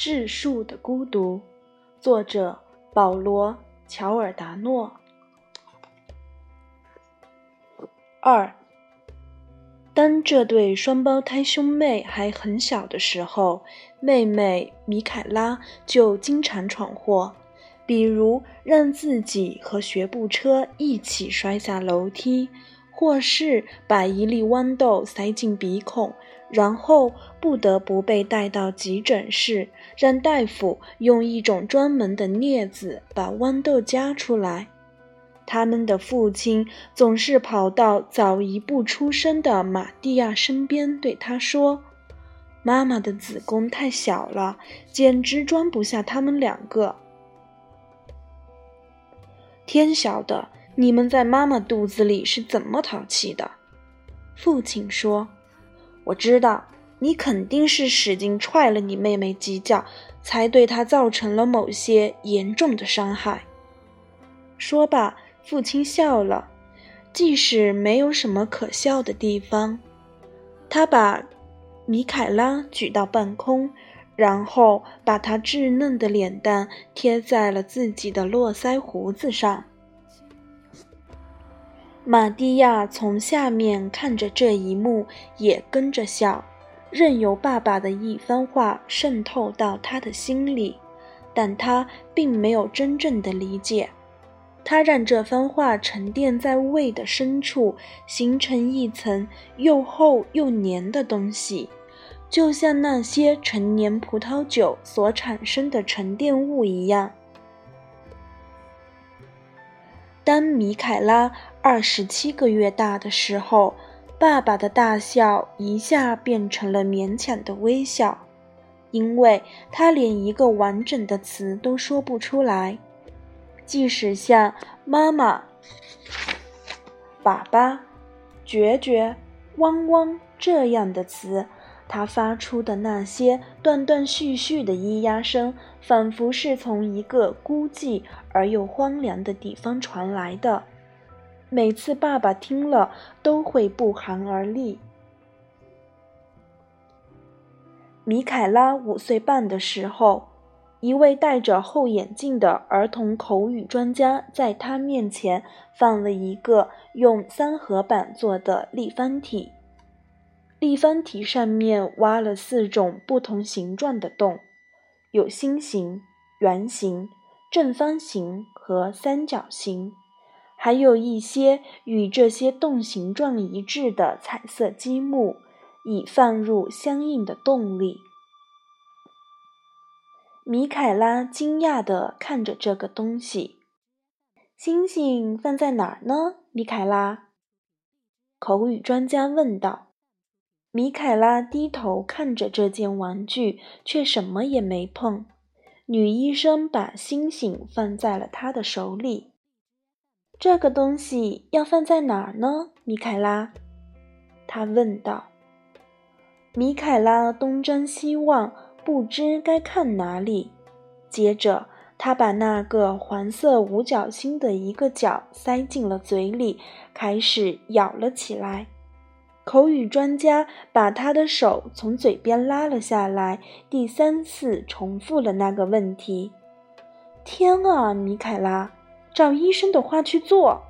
质数的孤独，作者保罗·乔尔达诺。二，当这对双胞胎兄妹还很小的时候，妹妹米凯拉就经常闯祸，比如让自己和学步车一起摔下楼梯。或是把一粒豌豆塞进鼻孔，然后不得不被带到急诊室，让大夫用一种专门的镊子把豌豆夹出来。他们的父亲总是跑到早一步出生的玛蒂亚身边，对他说：“妈妈的子宫太小了，简直装不下他们两个。”天晓得。你们在妈妈肚子里是怎么淘气的？父亲说：“我知道，你肯定是使劲踹了你妹妹几脚，才对她造成了某些严重的伤害。”说罢，父亲笑了，即使没有什么可笑的地方。他把米凯拉举到半空，然后把她稚嫩的脸蛋贴在了自己的络腮胡子上。玛蒂亚从下面看着这一幕，也跟着笑，任由爸爸的一番话渗透到他的心里，但他并没有真正的理解。他让这番话沉淀在胃的深处，形成一层又厚又黏的东西，就像那些陈年葡萄酒所产生的沉淀物一样。当米凯拉二十七个月大的时候，爸爸的大笑一下变成了勉强的微笑，因为他连一个完整的词都说不出来。即使像“妈妈”“爸爸”“绝绝”“汪汪”这样的词。他发出的那些断断续续的咿呀声，仿佛是从一个孤寂而又荒凉的地方传来的。每次爸爸听了，都会不寒而栗。米凯拉五岁半的时候，一位戴着厚眼镜的儿童口语专家在他面前放了一个用三合板做的立方体。立方体上面挖了四种不同形状的洞，有心形、圆形、正方形和三角形，还有一些与这些洞形状一致的彩色积木，已放入相应的洞里。米凯拉惊讶地看着这个东西。星星放在哪儿呢？米凯拉，口语专家问道。米凯拉低头看着这件玩具，却什么也没碰。女医生把星星放在了他的手里。这个东西要放在哪儿呢？米凯拉，他问道。米凯拉东张西望，不知该看哪里。接着，他把那个黄色五角星的一个角塞进了嘴里，开始咬了起来。口语专家把他的手从嘴边拉了下来，第三次重复了那个问题。天啊，米凯拉，照医生的话去做！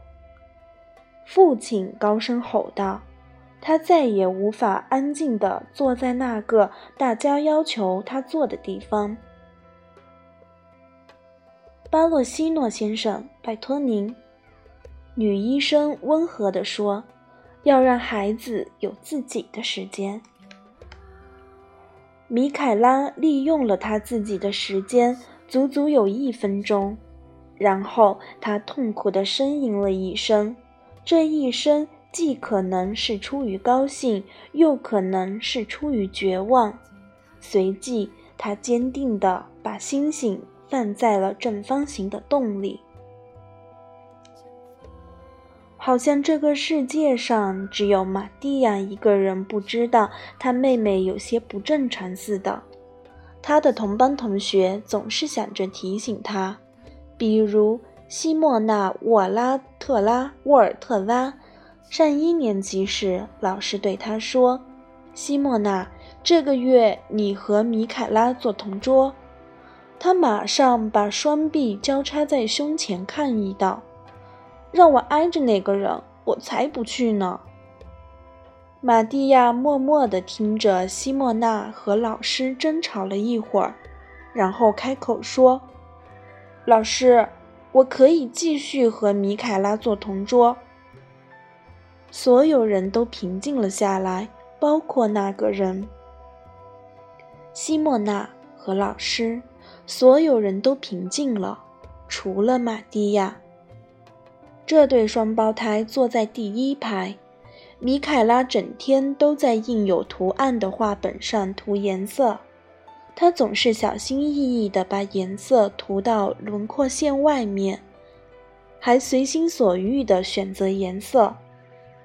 父亲高声吼道。他再也无法安静地坐在那个大家要求他坐的地方。巴洛西诺先生，拜托您。”女医生温和地说。要让孩子有自己的时间。米凯拉利用了他自己的时间，足足有一分钟。然后他痛苦地呻吟了一声，这一声既可能是出于高兴，又可能是出于绝望。随即，他坚定地把星星放在了正方形的洞里。好像这个世界上只有玛蒂亚一个人不知道他妹妹有些不正常似的。他的同班同学总是想着提醒他，比如西莫娜·沃拉特拉沃尔特拉。上一年级时，老师对他说：“西莫娜，这个月你和米凯拉做同桌。”他马上把双臂交叉在胸前，抗议道：“让我挨着那个人，我才不去呢！”玛蒂亚默默地听着西莫娜和老师争吵了一会儿，然后开口说：“老师，我可以继续和米凯拉做同桌。”所有人都平静了下来，包括那个人。西莫娜和老师，所有人都平静了，除了玛蒂亚。这对双胞胎坐在第一排。米凯拉整天都在印有图案的画本上涂颜色，他总是小心翼翼地把颜色涂到轮廓线外面，还随心所欲地选择颜色。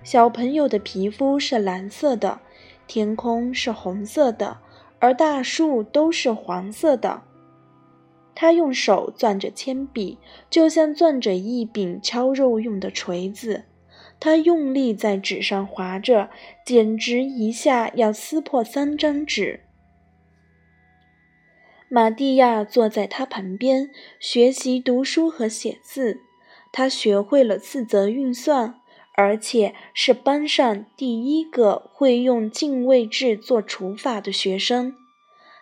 小朋友的皮肤是蓝色的，天空是红色的，而大树都是黄色的。他用手攥着铅笔，就像攥着一柄敲肉用的锤子。他用力在纸上划着，简直一下要撕破三张纸。玛蒂亚坐在他旁边学习读书和写字，他学会了四则运算，而且是班上第一个会用进位制做除法的学生。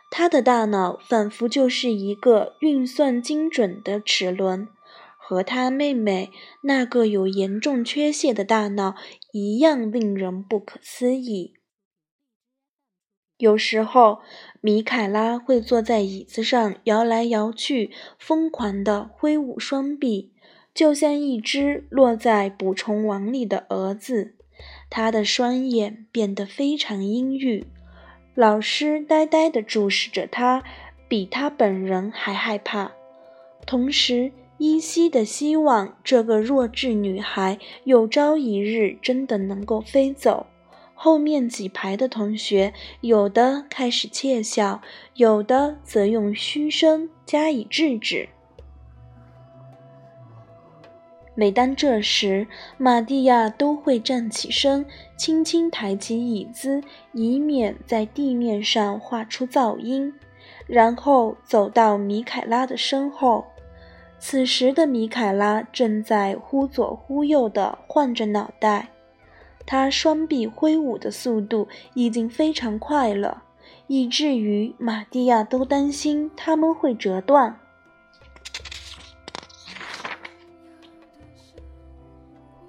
他的大脑仿佛就是一个运算精准的齿轮。和他妹妹那个有严重缺陷的大脑一样令人不可思议。有时候，米凯拉会坐在椅子上摇来摇去，疯狂地挥舞双臂，就像一只落在捕虫网里的蛾子。他的双眼变得非常阴郁，老师呆呆地注视着他，比他本人还害怕。同时，依稀的希望这个弱智女孩有朝一日真的能够飞走。后面几排的同学有的开始窃笑，有的则用嘘声加以制止。每当这时，玛蒂亚都会站起身，轻轻抬起椅子，以免在地面上画出噪音，然后走到米凯拉的身后。此时的米凯拉正在忽左忽右地晃着脑袋，他双臂挥舞的速度已经非常快了，以至于玛蒂亚都担心他们会折断。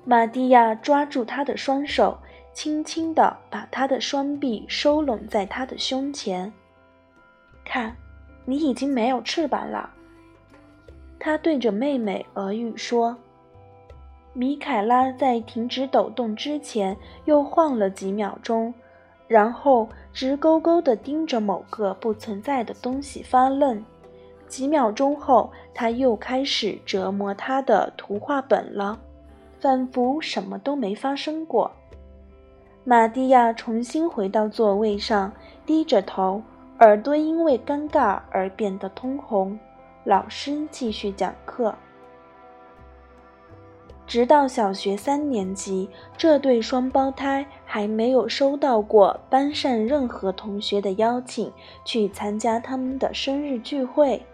玛蒂亚抓住他的双手，轻轻地把他的双臂收拢在他的胸前。看，你已经没有翅膀了。他对着妹妹耳语说：“米凯拉在停止抖动之前又晃了几秒钟，然后直勾勾地盯着某个不存在的东西发愣。几秒钟后，他又开始折磨他的图画本了，仿佛什么都没发生过。”玛蒂亚重新回到座位上，低着头，耳朵因为尴尬而变得通红。老师继续讲课，直到小学三年级，这对双胞胎还没有收到过班上任何同学的邀请去参加他们的生日聚会。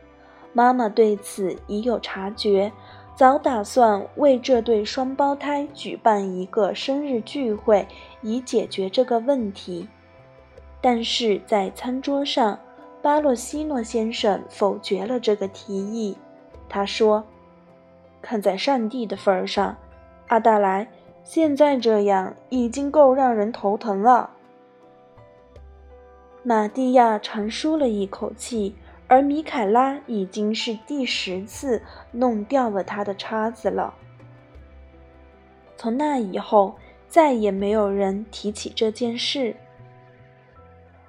妈妈对此已有察觉，早打算为这对双胞胎举办一个生日聚会，以解决这个问题。但是在餐桌上。巴洛西诺先生否决了这个提议。他说：“看在上帝的份儿上，阿达莱，现在这样已经够让人头疼了。”玛蒂亚长舒了一口气，而米凯拉已经是第十次弄掉了他的叉子了。从那以后，再也没有人提起这件事。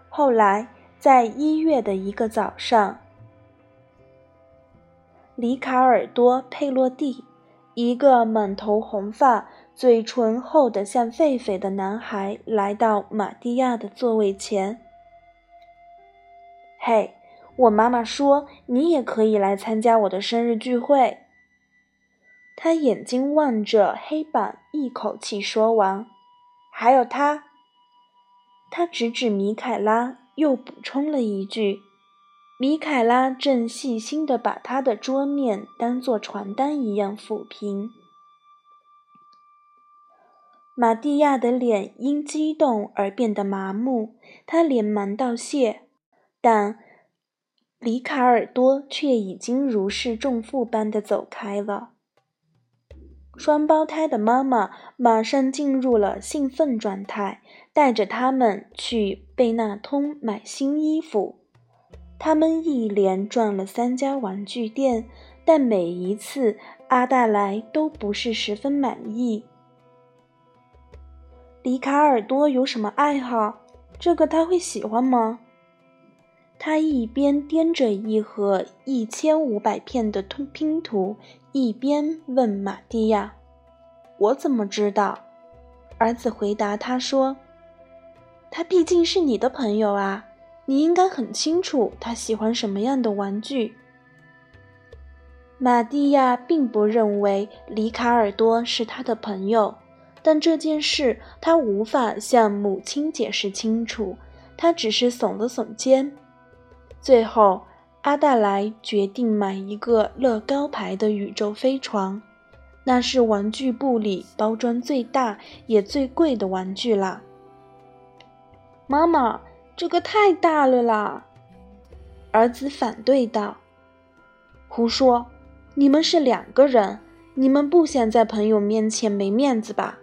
后来。在一月的一个早上，里卡尔多·佩洛蒂，一个满头红发、嘴唇厚得像狒狒的男孩，来到玛蒂亚的座位前。“嘿，我妈妈说你也可以来参加我的生日聚会。”他眼睛望着黑板，一口气说完。“还有他。”他指指米凯拉。又补充了一句：“米凯拉正细心地把他的桌面当做床单一样抚平。玛蒂亚的脸因激动而变得麻木，他连忙道谢，但里卡尔多却已经如释重负般的走开了。双胞胎的妈妈马上进入了兴奋状态，带着他们去贝纳通买新衣服。他们一连转了三家玩具店，但每一次阿黛莱都不是十分满意。里卡尔多有什么爱好？这个他会喜欢吗？他一边掂着一盒一千五百片的拼拼图，一边问玛蒂亚：“我怎么知道？”儿子回答他说：“他毕竟是你的朋友啊，你应该很清楚他喜欢什么样的玩具。”玛蒂亚并不认为里卡尔多是他的朋友。但这件事他无法向母亲解释清楚，他只是耸了耸肩。最后，阿黛莱决定买一个乐高牌的宇宙飞船，那是玩具部里包装最大也最贵的玩具啦。妈妈，这个太大了啦！儿子反对道：“胡说！你们是两个人，你们不想在朋友面前没面子吧？”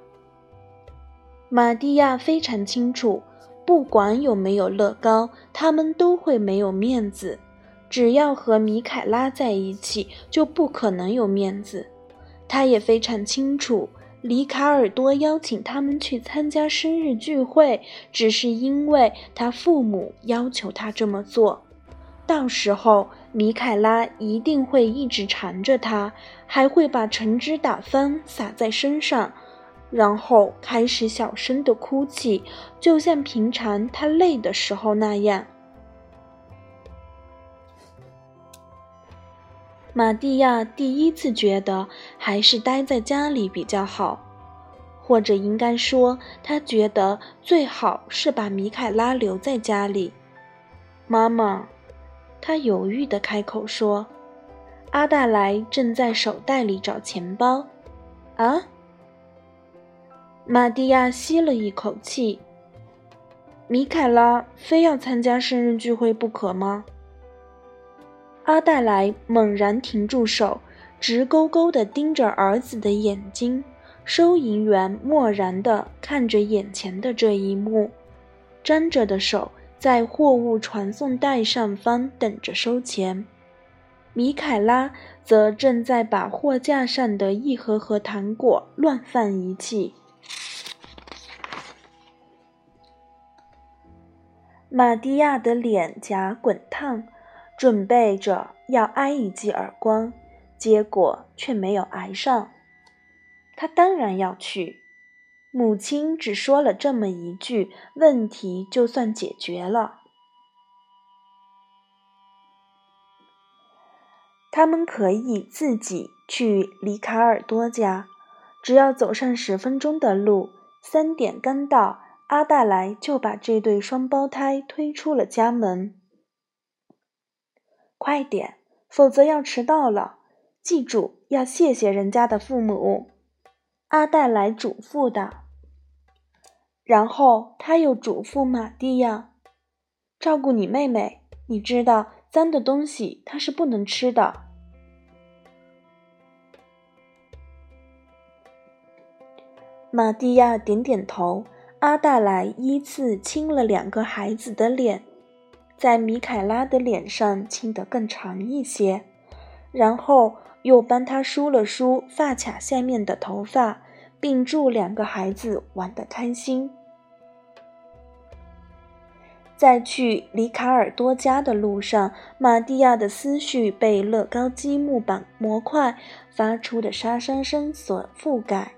玛蒂亚非常清楚，不管有没有乐高，他们都会没有面子。只要和米凯拉在一起，就不可能有面子。他也非常清楚，里卡尔多邀请他们去参加生日聚会，只是因为他父母要求他这么做。到时候，米凯拉一定会一直缠着他，还会把橙汁打翻洒在身上。然后开始小声的哭泣，就像平常他累的时候那样。玛蒂亚第一次觉得还是待在家里比较好，或者应该说，他觉得最好是把米凯拉留在家里。妈妈，他犹豫的开口说：“阿黛莱正在手袋里找钱包。”啊？玛蒂亚吸了一口气。米凯拉非要参加生日聚会不可吗？阿黛莱猛然停住手，直勾勾地盯着儿子的眼睛。收银员漠然地看着眼前的这一幕，张着的手在货物传送带上方等着收钱。米凯拉则正在把货架上的一盒盒糖果乱放一气。玛蒂亚的脸颊滚烫，准备着要挨一记耳光，结果却没有挨上。他当然要去，母亲只说了这么一句，问题就算解决了。他们可以自己去里卡尔多家，只要走上十分钟的路，三点刚到。阿黛莱就把这对双胞胎推出了家门。快点，否则要迟到了。记住，要谢谢人家的父母。阿黛莱嘱咐道。然后他又嘱咐玛蒂亚：“照顾你妹妹，你知道，脏的东西她是不能吃的。”玛蒂亚点点头。阿黛莱依次亲了两个孩子的脸，在米凯拉的脸上亲得更长一些，然后又帮他梳了梳发卡下面的头发，并祝两个孩子玩得开心。在去里卡尔多家的路上，玛蒂亚的思绪被乐高积木板模块发出的沙沙声所覆盖。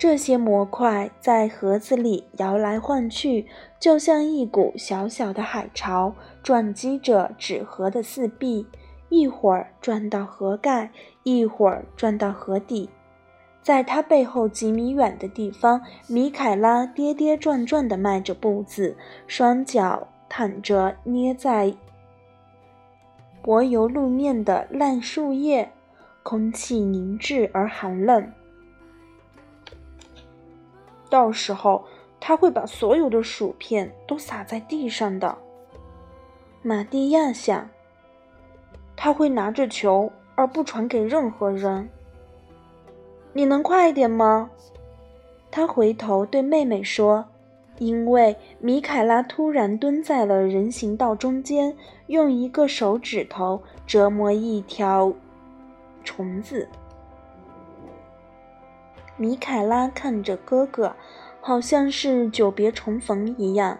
这些模块在盒子里摇来晃去，就像一股小小的海潮，撞击着纸盒的四壁，一会儿转到盒盖，一会儿转到盒底。在他背后几米远的地方，米凯拉跌跌撞撞地迈着步子，双脚躺着捏在柏油路面的烂树叶，空气凝滞而寒冷。到时候他会把所有的薯片都撒在地上的。玛蒂亚想，他会拿着球而不传给任何人。你能快一点吗？他回头对妹妹说。因为米凯拉突然蹲在了人行道中间，用一个手指头折磨一条虫子。米凯拉看着哥哥，好像是久别重逢一样。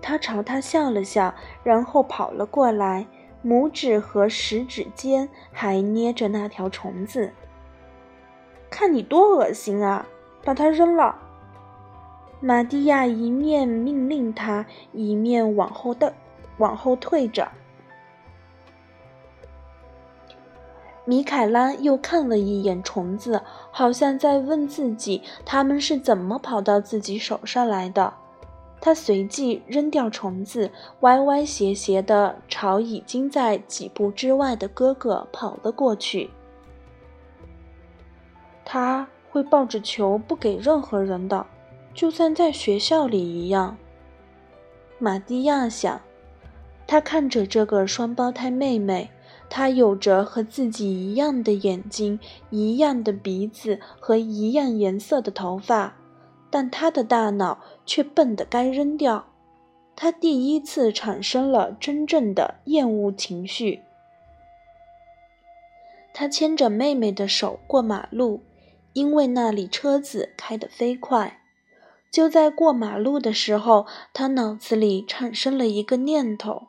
他朝他笑了笑，然后跑了过来，拇指和食指间还捏着那条虫子。看你多恶心啊！把它扔了。玛蒂亚一面命令他，一面往后的往后退着。米凯拉又看了一眼虫子，好像在问自己：他们是怎么跑到自己手上来的？他随即扔掉虫子，歪歪斜斜地朝已经在几步之外的哥哥跑了过去。他会抱着球不给任何人的。就算在学校里一样，玛蒂亚想。他看着这个双胞胎妹妹，他有着和自己一样的眼睛、一样的鼻子和一样颜色的头发，但他的大脑却笨得该扔掉。他第一次产生了真正的厌恶情绪。他牵着妹妹的手过马路，因为那里车子开得飞快。就在过马路的时候，他脑子里产生了一个念头。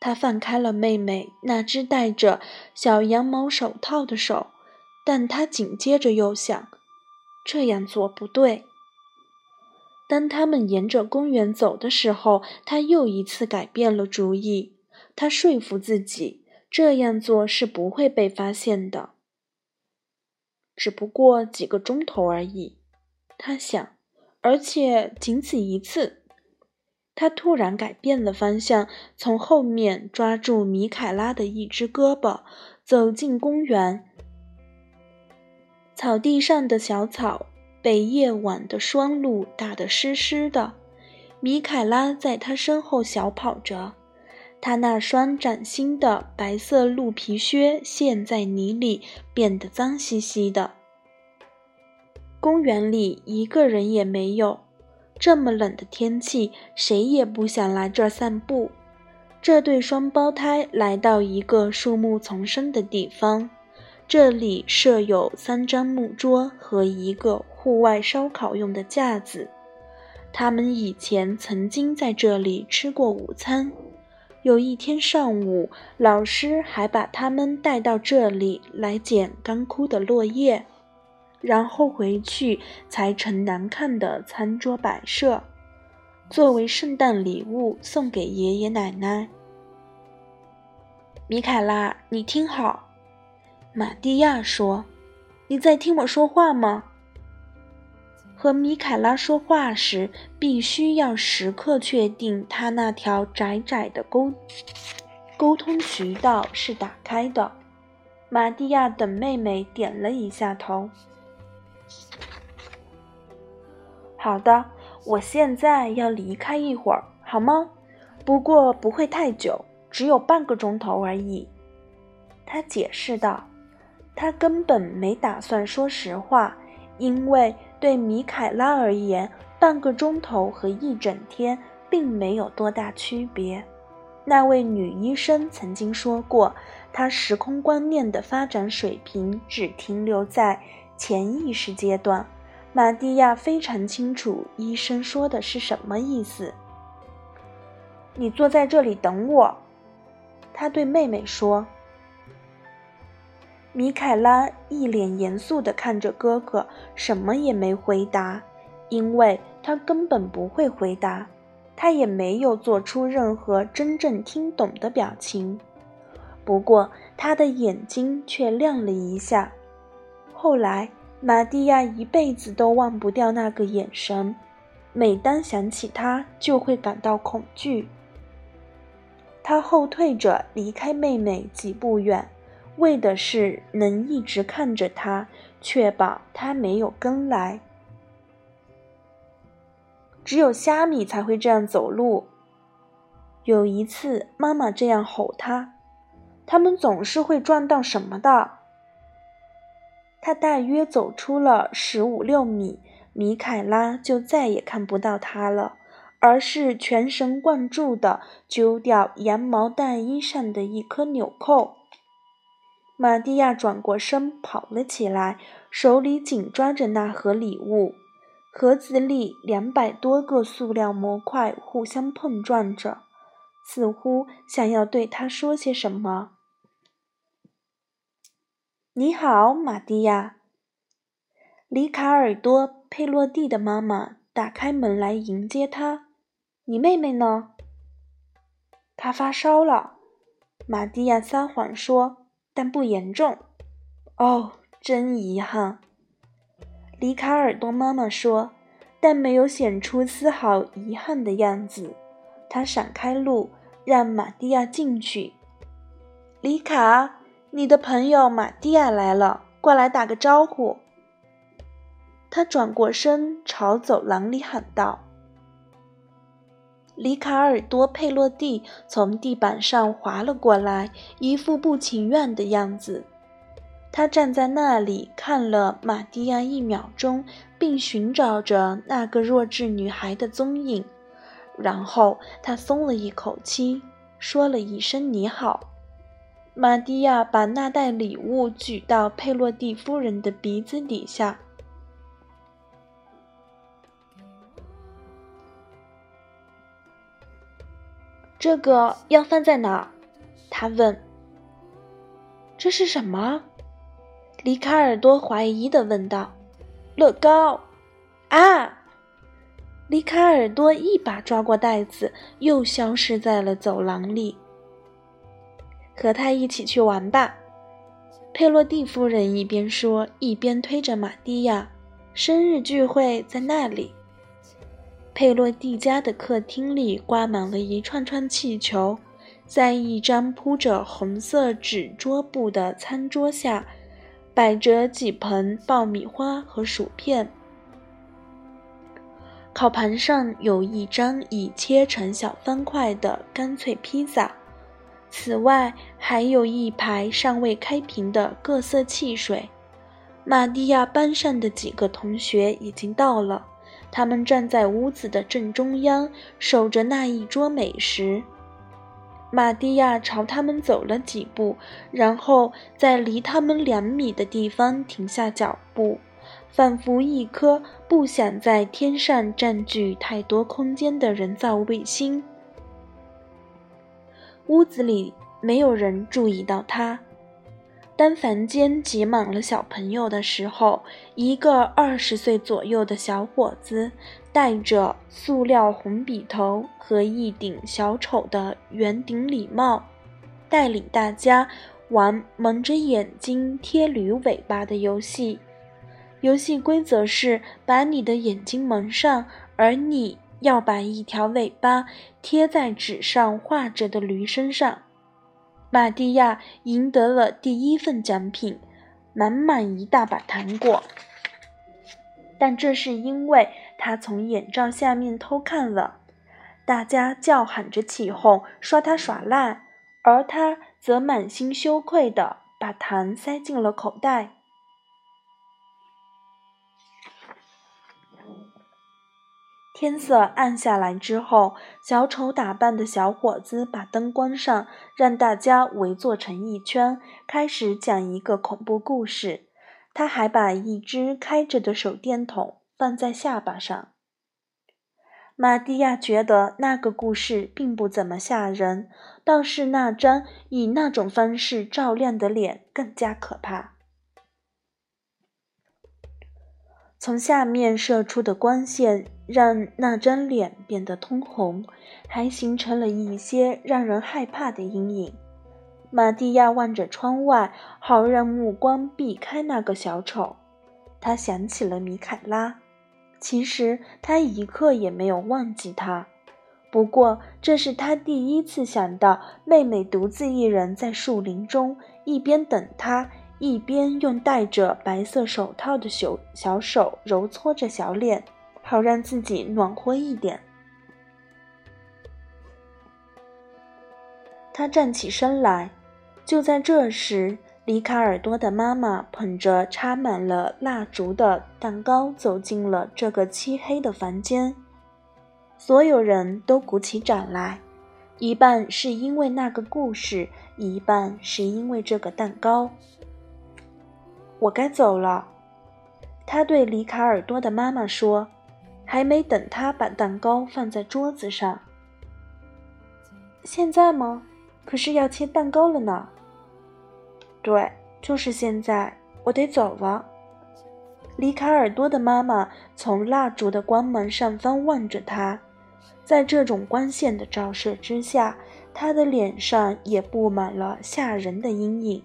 他放开了妹妹那只戴着小羊毛手套的手，但他紧接着又想，这样做不对。当他们沿着公园走的时候，他又一次改变了主意。他说服自己，这样做是不会被发现的。只不过几个钟头而已，他想。而且仅此一次，他突然改变了方向，从后面抓住米凯拉的一只胳膊，走进公园。草地上的小草被夜晚的霜露打得湿湿的。米凯拉在他身后小跑着，他那双崭新的白色鹿皮靴陷在泥里，变得脏兮兮的。公园里一个人也没有。这么冷的天气，谁也不想来这儿散步。这对双胞胎来到一个树木丛生的地方，这里设有三张木桌和一个户外烧烤用的架子。他们以前曾经在这里吃过午餐。有一天上午，老师还把他们带到这里来捡干枯的落叶。然后回去裁成难看的餐桌摆设，作为圣诞礼物送给爷爷奶奶。米凯拉，你听好，玛蒂亚说：“你在听我说话吗？”和米凯拉说话时，必须要时刻确定他那条窄窄的沟沟通渠道是打开的。玛蒂亚等妹妹点了一下头。好的，我现在要离开一会儿，好吗？不过不会太久，只有半个钟头而已。他解释道。他根本没打算说实话，因为对米凯拉而言，半个钟头和一整天并没有多大区别。那位女医生曾经说过，她时空观念的发展水平只停留在潜意识阶段。玛蒂亚非常清楚医生说的是什么意思。你坐在这里等我，他对妹妹说。米凯拉一脸严肃地看着哥哥，什么也没回答，因为他根本不会回答。他也没有做出任何真正听懂的表情，不过他的眼睛却亮了一下。后来。玛蒂亚一辈子都忘不掉那个眼神，每当想起他，就会感到恐惧。他后退着离开妹妹几步远，为的是能一直看着她，确保她没有跟来。只有虾米才会这样走路。有一次，妈妈这样吼他：“他们总是会撞到什么的。”他大约走出了十五六米，米凯拉就再也看不到他了，而是全神贯注地揪掉羊毛大衣上的一颗纽扣。玛蒂亚转过身跑了起来，手里紧抓着那盒礼物。盒子里两百多个塑料模块互相碰撞着，似乎想要对他说些什么。你好，玛蒂亚。里卡尔多·佩洛蒂的妈妈打开门来迎接他。你妹妹呢？她发烧了。玛蒂亚撒谎说，但不严重。哦，真遗憾。里卡尔多妈妈说，但没有显出丝毫遗憾的样子。她闪开路，让玛蒂亚进去。里卡，你的朋友玛蒂亚来了，过来打个招呼。他转过身，朝走廊里喊道：“里卡尔多·佩洛蒂从地板上滑了过来，一副不情愿的样子。”他站在那里看了玛蒂亚一秒钟，并寻找着那个弱智女孩的踪影。然后他松了一口气，说了一声“你好”。玛蒂亚把那袋礼物举到佩洛蒂夫人的鼻子底下。这个要放在哪？他问。这是什么？里卡尔多怀疑的问道：“乐高啊！”里卡尔多一把抓过袋子，又消失在了走廊里。和他一起去玩吧，佩洛蒂夫人一边说，一边推着玛蒂亚。生日聚会在那里。佩洛蒂家的客厅里挂满了一串串气球，在一张铺着红色纸桌布的餐桌下。摆着几盆爆米花和薯片，烤盘上有一张已切成小方块的干脆披萨，此外还有一排尚未开瓶的各色汽水。玛蒂亚班上的几个同学已经到了，他们站在屋子的正中央，守着那一桌美食。玛蒂亚朝他们走了几步，然后在离他们两米的地方停下脚步，仿佛一颗不想在天上占据太多空间的人造卫星。屋子里没有人注意到他。当房间挤满了小朋友的时候，一个二十岁左右的小伙子。戴着塑料红笔头和一顶小丑的圆顶礼帽，带领大家玩蒙着眼睛贴驴尾巴的游戏。游戏规则是把你的眼睛蒙上，而你要把一条尾巴贴在纸上画着的驴身上。玛蒂亚赢得了第一份奖品，满满一大把糖果。但这是因为他从眼罩下面偷看了，大家叫喊着起哄，说他耍赖，而他则满心羞愧地把糖塞进了口袋。天色暗下来之后，小丑打扮的小伙子把灯关上，让大家围坐成一圈，开始讲一个恐怖故事。他还把一只开着的手电筒放在下巴上。玛蒂亚觉得那个故事并不怎么吓人，倒是那张以那种方式照亮的脸更加可怕。从下面射出的光线让那张脸变得通红，还形成了一些让人害怕的阴影。玛蒂亚望着窗外，好让目光避开那个小丑。他想起了米凯拉，其实他一刻也没有忘记他。不过，这是他第一次想到妹妹独自一人在树林中，一边等他，一边用戴着白色手套的小小手揉搓着小脸，好让自己暖和一点。他站起身来，就在这时，里卡尔多的妈妈捧着插满了蜡烛的蛋糕走进了这个漆黑的房间。所有人都鼓起掌来，一半是因为那个故事，一半是因为这个蛋糕。我该走了，他对里卡尔多的妈妈说，还没等他把蛋糕放在桌子上。现在吗？可是要切蛋糕了呢。对，就是现在，我得走了。里卡尔多的妈妈从蜡烛的光芒上方望着他。在这种光线的照射之下，他的脸上也布满了吓人的阴影。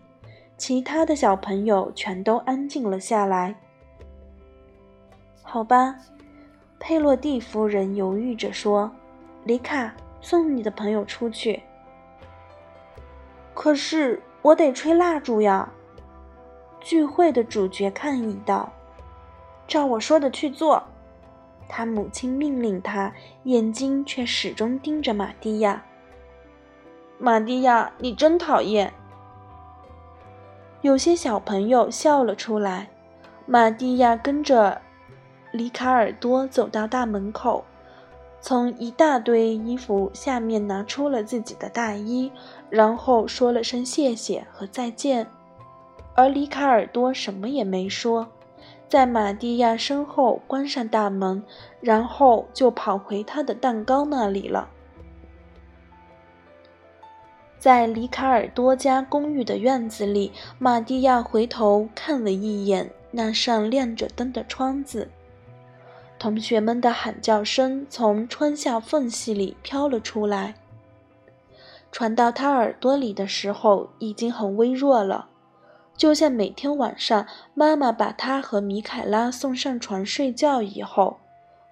其他的小朋友全都安静了下来。好吧，佩洛蒂夫人犹豫着说：“里卡，送你的朋友出去。”可是我得吹蜡烛呀。聚会的主角抗议道：“照我说的去做。”他母亲命令他，眼睛却始终盯着玛蒂亚。玛蒂亚，你真讨厌！有些小朋友笑了出来。玛蒂亚跟着里卡尔多走到大门口，从一大堆衣服下面拿出了自己的大衣，然后说了声谢谢和再见。而里卡尔多什么也没说。在玛蒂亚身后关上大门，然后就跑回他的蛋糕那里了。在里卡尔多家公寓的院子里，玛蒂亚回头看了一眼那扇亮着灯的窗子，同学们的喊叫声从窗下缝隙里飘了出来，传到他耳朵里的时候已经很微弱了。就像每天晚上，妈妈把他和米凯拉送上床睡觉以后，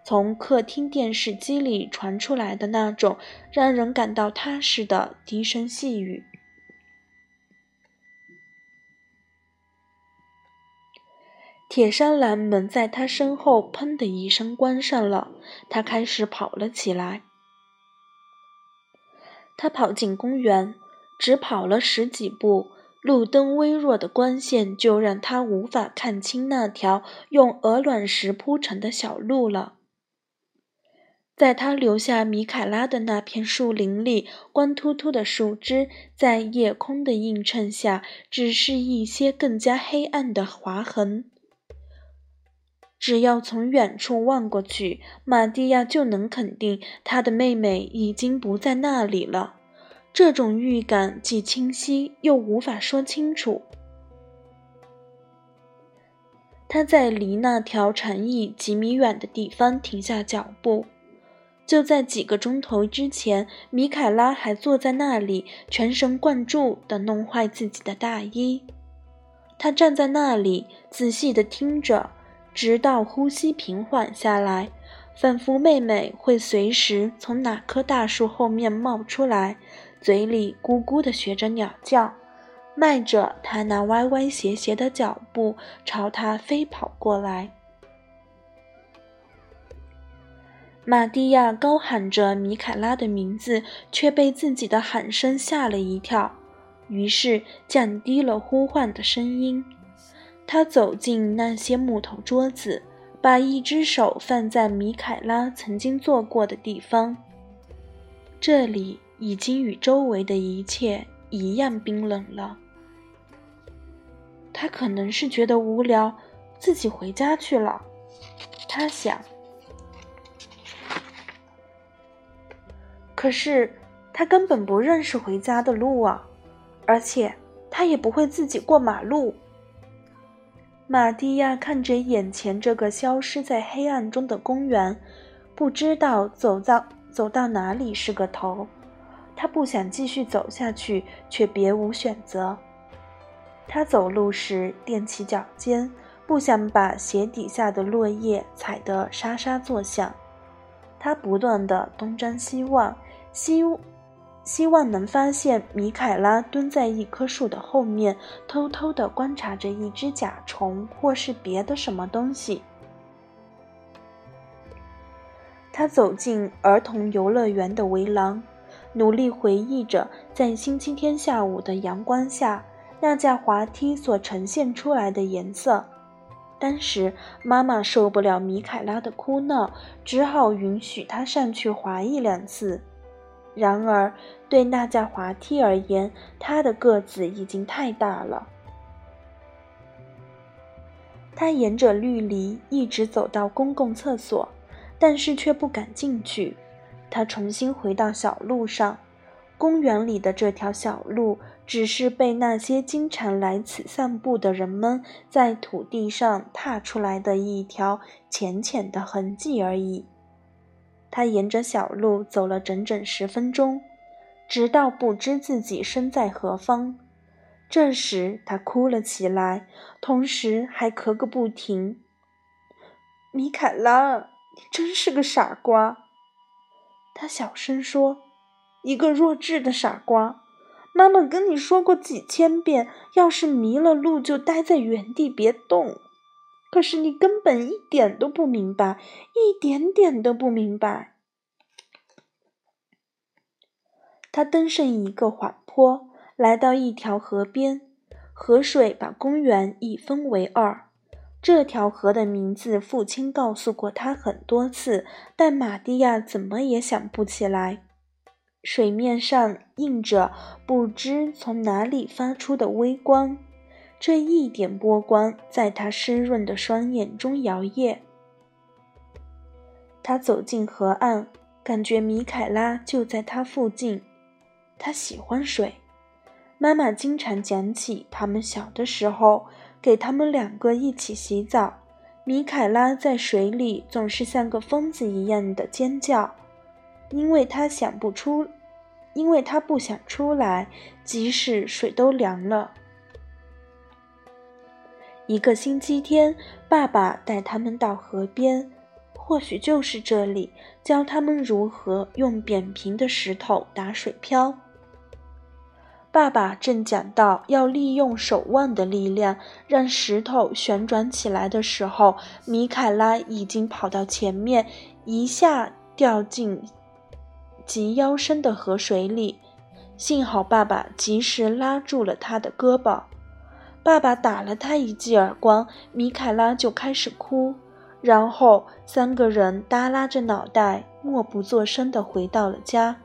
从客厅电视机里传出来的那种让人感到踏实的低声细语。铁栅栏门在他身后“砰”的一声关上了，他开始跑了起来。他跑进公园，只跑了十几步。路灯微弱的光线就让他无法看清那条用鹅卵石铺成的小路了。在他留下米凯拉的那片树林里，光秃秃的树枝在夜空的映衬下，只是一些更加黑暗的划痕。只要从远处望过去，玛蒂亚就能肯定，她的妹妹已经不在那里了。这种预感既清晰又无法说清楚。他在离那条长椅几米远的地方停下脚步。就在几个钟头之前，米凯拉还坐在那里，全神贯注地弄坏自己的大衣。他站在那里，仔细地听着，直到呼吸平缓下来，仿佛妹妹会随时从哪棵大树后面冒出来。嘴里咕咕地学着鸟叫，迈着他那歪歪斜斜的脚步朝他飞跑过来。玛蒂亚高喊着米凯拉的名字，却被自己的喊声吓了一跳，于是降低了呼唤的声音。他走进那些木头桌子，把一只手放在米凯拉曾经坐过的地方。这里。已经与周围的一切一样冰冷了。他可能是觉得无聊，自己回家去了。他想。可是他根本不认识回家的路啊，而且他也不会自己过马路。玛蒂亚看着眼前这个消失在黑暗中的公园，不知道走到走到哪里是个头。他不想继续走下去，却别无选择。他走路时踮起脚尖，不想把鞋底下的落叶踩得沙沙作响。他不断的东张西望，希希望能发现米凯拉蹲在一棵树的后面，偷偷的观察着一只甲虫或是别的什么东西。他走进儿童游乐园的围廊，努力回忆着在星期天下午的阳光下那架滑梯所呈现出来的颜色。当时妈妈受不了米凯拉的哭闹，只好允许他上去滑一两次。然而，对那架滑梯而言，他的个子已经太大了。他沿着绿篱一直走到公共厕所。但是却不敢进去。他重新回到小路上，公园里的这条小路只是被那些经常来此散步的人们在土地上踏出来的一条浅浅的痕迹而已。他沿着小路走了整整十分钟，直到不知自己身在何方。这时，他哭了起来，同时还咳个不停。米凯拉。你真是个傻瓜，他小声说：“一个弱智的傻瓜。妈妈跟你说过几千遍，要是迷了路就待在原地别动。可是你根本一点都不明白，一点点都不明白。”他登上一个缓坡，来到一条河边，河水把公园一分为二。这条河的名字，父亲告诉过他很多次，但玛蒂亚怎么也想不起来。水面上映着不知从哪里发出的微光，这一点波光在他湿润的双眼中摇曳。他走进河岸，感觉米凯拉就在他附近。他喜欢水，妈妈经常讲起他们小的时候。给他们两个一起洗澡，米凯拉在水里总是像个疯子一样的尖叫，因为他想不出，因为他不想出来，即使水都凉了。一个星期天，爸爸带他们到河边，或许就是这里，教他们如何用扁平的石头打水漂。爸爸正讲到要利用手腕的力量让石头旋转起来的时候，米凯拉已经跑到前面，一下掉进及腰深的河水里。幸好爸爸及时拉住了他的胳膊。爸爸打了他一记耳光，米凯拉就开始哭。然后三个人耷拉着脑袋，默不作声地回到了家。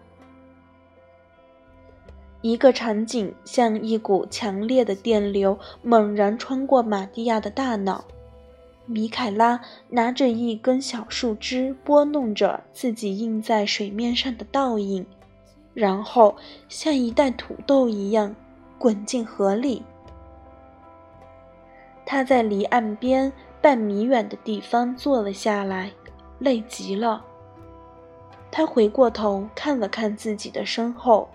一个场景像一股强烈的电流猛然穿过玛蒂亚的大脑。米凯拉拿着一根小树枝拨弄着自己印在水面上的倒影，然后像一袋土豆一样滚进河里。他在离岸边半米远的地方坐了下来，累极了。他回过头看了看自己的身后。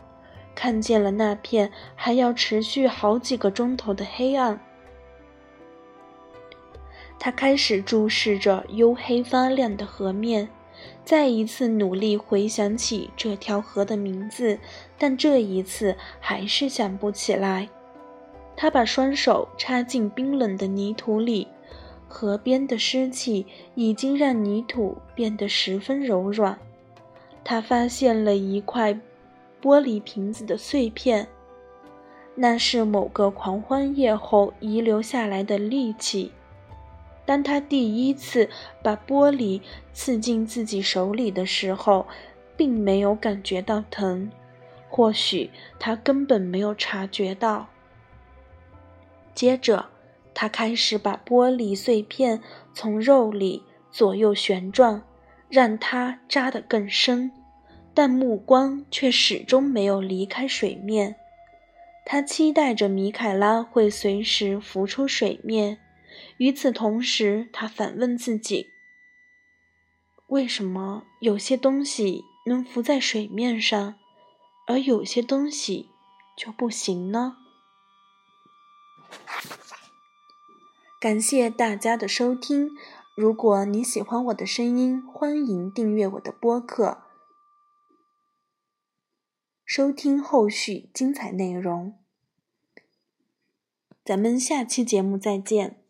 看见了那片还要持续好几个钟头的黑暗，他开始注视着黝黑发亮的河面，再一次努力回想起这条河的名字，但这一次还是想不起来。他把双手插进冰冷的泥土里，河边的湿气已经让泥土变得十分柔软。他发现了一块。玻璃瓶子的碎片，那是某个狂欢夜后遗留下来的利器。当他第一次把玻璃刺进自己手里的时候，并没有感觉到疼，或许他根本没有察觉到。接着，他开始把玻璃碎片从肉里左右旋转，让它扎得更深。但目光却始终没有离开水面，他期待着米凯拉会随时浮出水面。与此同时，他反问自己：为什么有些东西能浮在水面上，而有些东西就不行呢？感谢大家的收听。如果你喜欢我的声音，欢迎订阅我的播客，收听后续精彩内容。咱们下期节目再见。